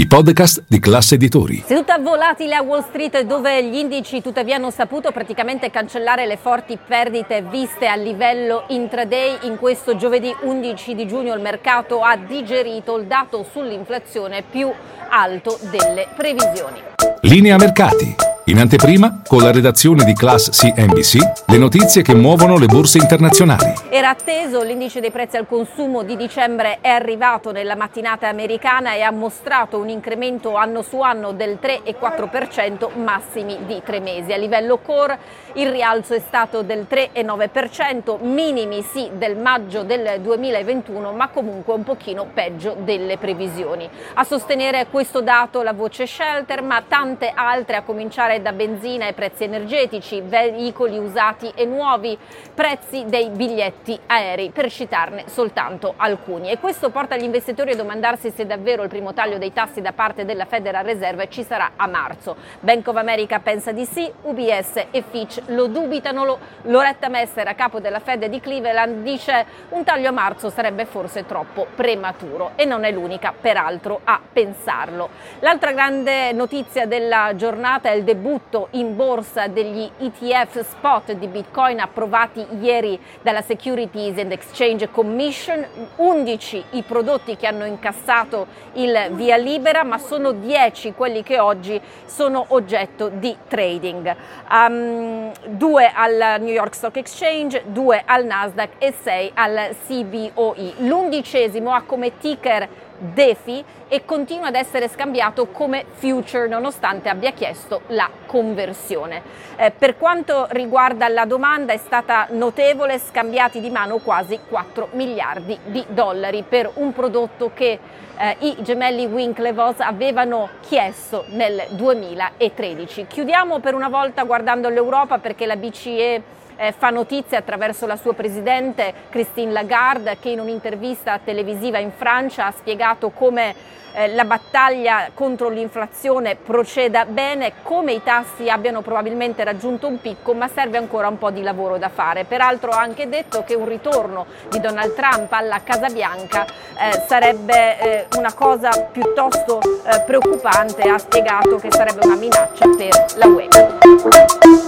i podcast di classe editori. Seduta volatile a Wall Street dove gli indici tuttavia hanno saputo praticamente cancellare le forti perdite viste a livello intraday. In questo giovedì 11 di giugno il mercato ha digerito il dato sull'inflazione più alto delle previsioni. Linea mercati. In anteprima, con la redazione di Class CNBC, le notizie che muovono le borse internazionali. Era atteso, l'indice dei prezzi al consumo di dicembre è arrivato nella mattinata americana e ha mostrato un incremento anno su anno del 3,4%, massimi di tre mesi. A livello core il rialzo è stato del 3,9%, minimi sì del maggio del 2021, ma comunque un pochino peggio delle previsioni. A sostenere questo dato la voce Shelter, ma tante altre a cominciare da benzina e prezzi energetici, veicoli usati e nuovi, prezzi dei biglietti aerei, per citarne soltanto alcuni. E questo porta gli investitori a domandarsi se davvero il primo taglio dei tassi da parte della Federal Reserve ci sarà a marzo. Bank of America pensa di sì, UBS e Fitch lo dubitano. Loretta Messer, a capo della Fed di Cleveland, dice un taglio a marzo sarebbe forse troppo prematuro e non è l'unica, peraltro, a pensarlo. L'altra grande notizia della giornata è il debutto debutto in borsa degli ETF spot di Bitcoin approvati ieri dalla Securities and Exchange Commission, 11 i prodotti che hanno incassato il via libera, ma sono 10 quelli che oggi sono oggetto di trading. Um, due al New York Stock Exchange, due al Nasdaq e 6 al CBOE. L'undicesimo ha come ticker DeFi e continua ad essere scambiato come future nonostante abbia chiesto la conversione. Eh, per quanto riguarda la domanda è stata notevole, scambiati di mano quasi 4 miliardi di dollari per un prodotto che eh, i gemelli Winklevoss avevano chiesto nel 2013. Chiudiamo per una volta guardando l'Europa perché la BCE eh, fa notizia attraverso la sua presidente Christine Lagarde che in un'intervista televisiva in Francia ha spiegato come eh, la battaglia contro l'inflazione proceda bene, come i tassi abbiano probabilmente raggiunto un picco, ma serve ancora un po' di lavoro da fare. Peraltro ha anche detto che un ritorno di Donald Trump alla Casa Bianca eh, sarebbe eh, una cosa piuttosto eh, preoccupante, ha spiegato che sarebbe una minaccia per la UE.